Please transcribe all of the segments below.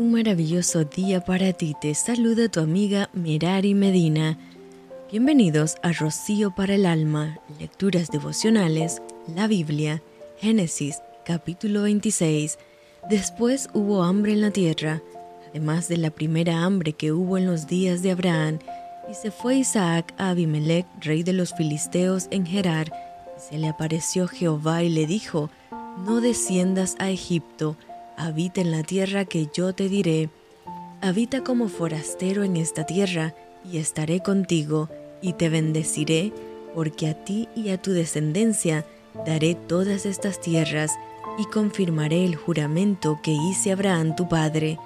Un maravilloso día para ti. Te saluda tu amiga Merari Medina. Bienvenidos a Rocío para el Alma, Lecturas Devocionales, la Biblia, Génesis, capítulo 26. Después hubo hambre en la tierra, además de la primera hambre que hubo en los días de Abraham, y se fue Isaac a Abimelech, rey de los filisteos, en Gerar, y se le apareció Jehová y le dijo, No desciendas a Egipto, habita en la tierra que yo te diré. Habita como forastero en esta tierra, y estaré contigo, y te bendeciré, porque a ti y a tu descendencia daré todas estas tierras, y confirmaré el juramento que hice Abraham tu padre.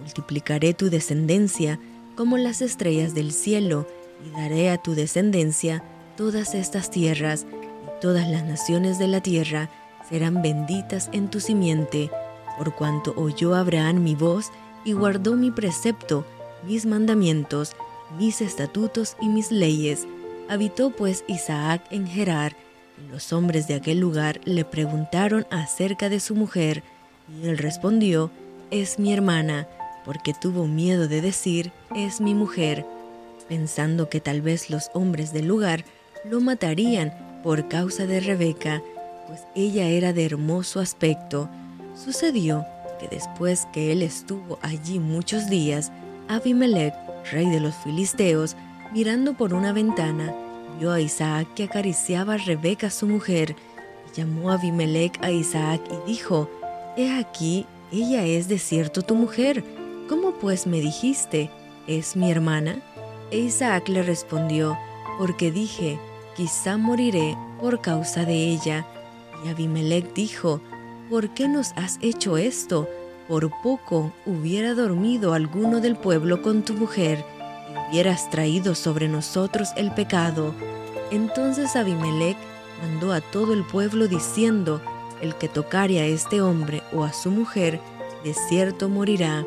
Multiplicaré tu descendencia como las estrellas del cielo, y daré a tu descendencia todas estas tierras, y todas las naciones de la tierra serán benditas en tu simiente por cuanto oyó Abraham mi voz y guardó mi precepto, mis mandamientos, mis estatutos y mis leyes. Habitó pues Isaac en Gerar, y los hombres de aquel lugar le preguntaron acerca de su mujer, y él respondió, es mi hermana, porque tuvo miedo de decir, es mi mujer, pensando que tal vez los hombres del lugar lo matarían por causa de Rebeca, pues ella era de hermoso aspecto, Sucedió que después que él estuvo allí muchos días, Abimelech, rey de los filisteos, mirando por una ventana, vio a Isaac que acariciaba a Rebeca su mujer, y llamó Abimelech a Isaac y dijo, He aquí, ella es de cierto tu mujer, ¿cómo pues me dijiste, es mi hermana? E Isaac le respondió, porque dije, quizá moriré por causa de ella. Y Abimelech dijo, ¿por qué nos has hecho esto? Por poco hubiera dormido alguno del pueblo con tu mujer y hubieras traído sobre nosotros el pecado. Entonces Abimelech mandó a todo el pueblo diciendo, el que tocare a este hombre o a su mujer, de cierto morirá.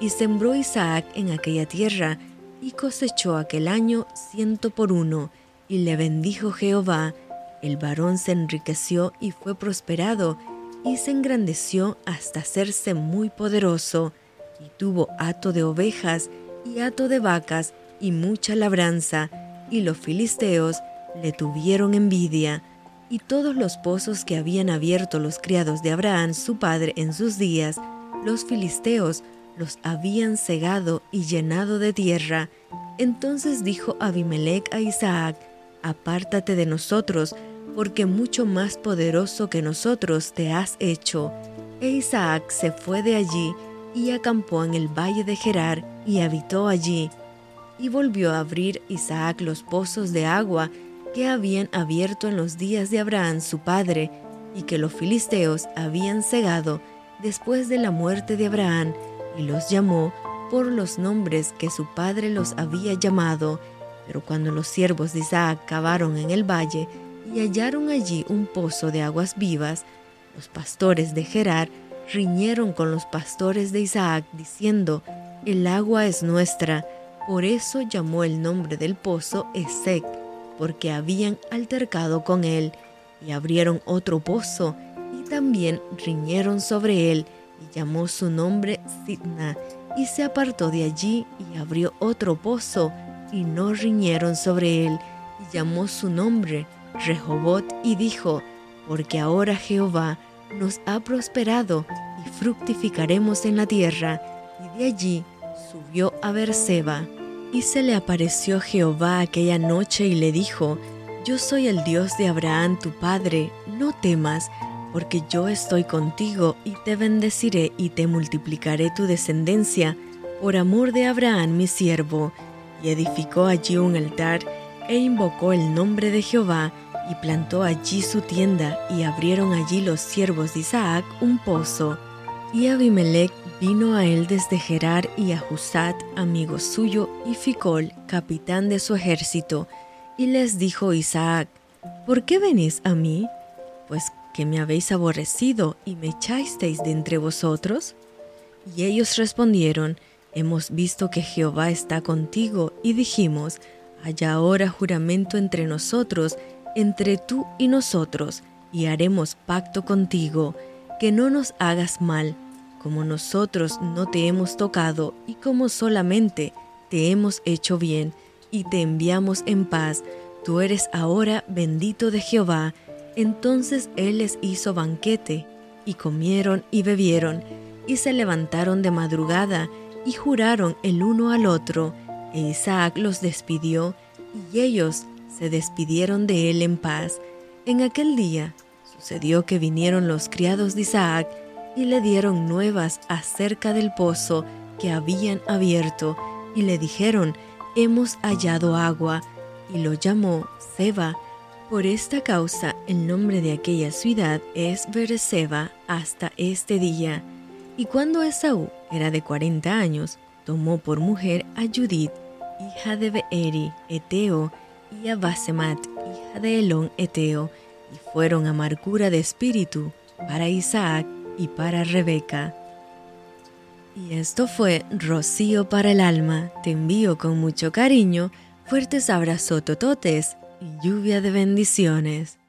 Y sembró Isaac en aquella tierra, y cosechó aquel año ciento por uno, y le bendijo Jehová. El varón se enriqueció y fue prosperado, y se engrandeció hasta hacerse muy poderoso, y tuvo hato de ovejas y hato de vacas y mucha labranza, y los filisteos le tuvieron envidia, y todos los pozos que habían abierto los criados de Abraham su padre en sus días, los filisteos los habían cegado y llenado de tierra. Entonces dijo Abimelech a Isaac, Apártate de nosotros, porque mucho más poderoso que nosotros te has hecho. E Isaac se fue de allí y acampó en el valle de Gerar y habitó allí. Y volvió a abrir Isaac los pozos de agua que habían abierto en los días de Abraham su padre, y que los filisteos habían cegado después de la muerte de Abraham, y los llamó por los nombres que su padre los había llamado. Pero cuando los siervos de Isaac cavaron en el valle, y hallaron allí un pozo de aguas vivas, los pastores de Gerar riñeron con los pastores de Isaac, diciendo, El agua es nuestra. Por eso llamó el nombre del pozo Esec, porque habían altercado con él, y abrieron otro pozo, y también riñeron sobre él, y llamó su nombre Sidna, y se apartó de allí y abrió otro pozo, y no riñeron sobre él, y llamó su nombre Rehobot y dijo, porque ahora Jehová nos ha prosperado y fructificaremos en la tierra. Y de allí subió a Berseba. Y se le apareció Jehová aquella noche y le dijo, Yo soy el Dios de Abraham tu padre, no temas, porque yo estoy contigo y te bendeciré y te multiplicaré tu descendencia por amor de Abraham mi siervo. Y edificó allí un altar e invocó el nombre de Jehová y plantó allí su tienda y abrieron allí los siervos de Isaac un pozo. Y Abimelech vino a él desde Gerar y a Husat, amigo suyo, y Ficol, capitán de su ejército, y les dijo Isaac, ¿por qué venís a mí? Pues que me habéis aborrecido y me echasteis de entre vosotros. Y ellos respondieron, Hemos visto que Jehová está contigo, y dijimos, Haya ahora juramento entre nosotros, entre tú y nosotros, y haremos pacto contigo, que no nos hagas mal. como nosotros no te hemos tocado y como solamente te hemos hecho bien y te enviamos en paz, tú eres ahora bendito de Jehová. Entonces él les hizo banquete, y comieron y bebieron, y se levantaron de madrugada, y juraron el uno al otro, e Isaac los despidió, y ellos se despidieron de él en paz. En aquel día sucedió que vinieron los criados de Isaac, y le dieron nuevas acerca del pozo que habían abierto, y le dijeron, hemos hallado agua, y lo llamó Seba. Por esta causa el nombre de aquella ciudad es Bereseba hasta este día. Y cuando Esaú era de cuarenta años, tomó por mujer a Judith, hija de Beeri, Eteo, y a Basemat, hija de Elón, Eteo, y fueron amargura de espíritu para Isaac y para Rebeca. Y esto fue Rocío para el alma. Te envío con mucho cariño, fuertes abrazos tototes y lluvia de bendiciones.